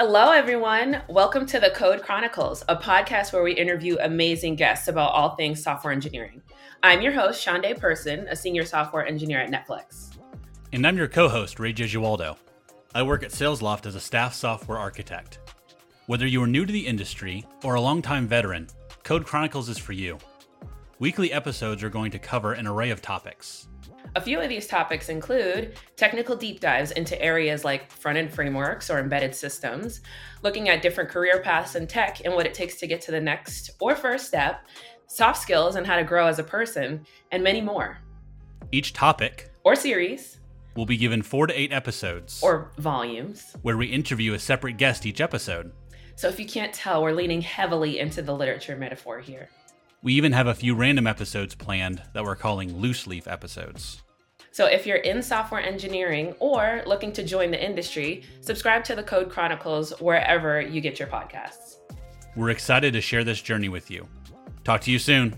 Hello, everyone. Welcome to the Code Chronicles, a podcast where we interview amazing guests about all things software engineering. I'm your host, Shaundai Person, a senior software engineer at Netflix. And I'm your co host, Ray Gesualdo. I work at SalesLoft as a staff software architect. Whether you are new to the industry or a longtime veteran, Code Chronicles is for you. Weekly episodes are going to cover an array of topics a few of these topics include technical deep dives into areas like front end frameworks or embedded systems, looking at different career paths in tech and what it takes to get to the next or first step, soft skills and how to grow as a person, and many more. Each topic or series will be given four to eight episodes or volumes where we interview a separate guest each episode. So if you can't tell, we're leaning heavily into the literature metaphor here. We even have a few random episodes planned that we're calling loose leaf episodes. So if you're in software engineering or looking to join the industry, subscribe to the Code Chronicles wherever you get your podcasts. We're excited to share this journey with you. Talk to you soon.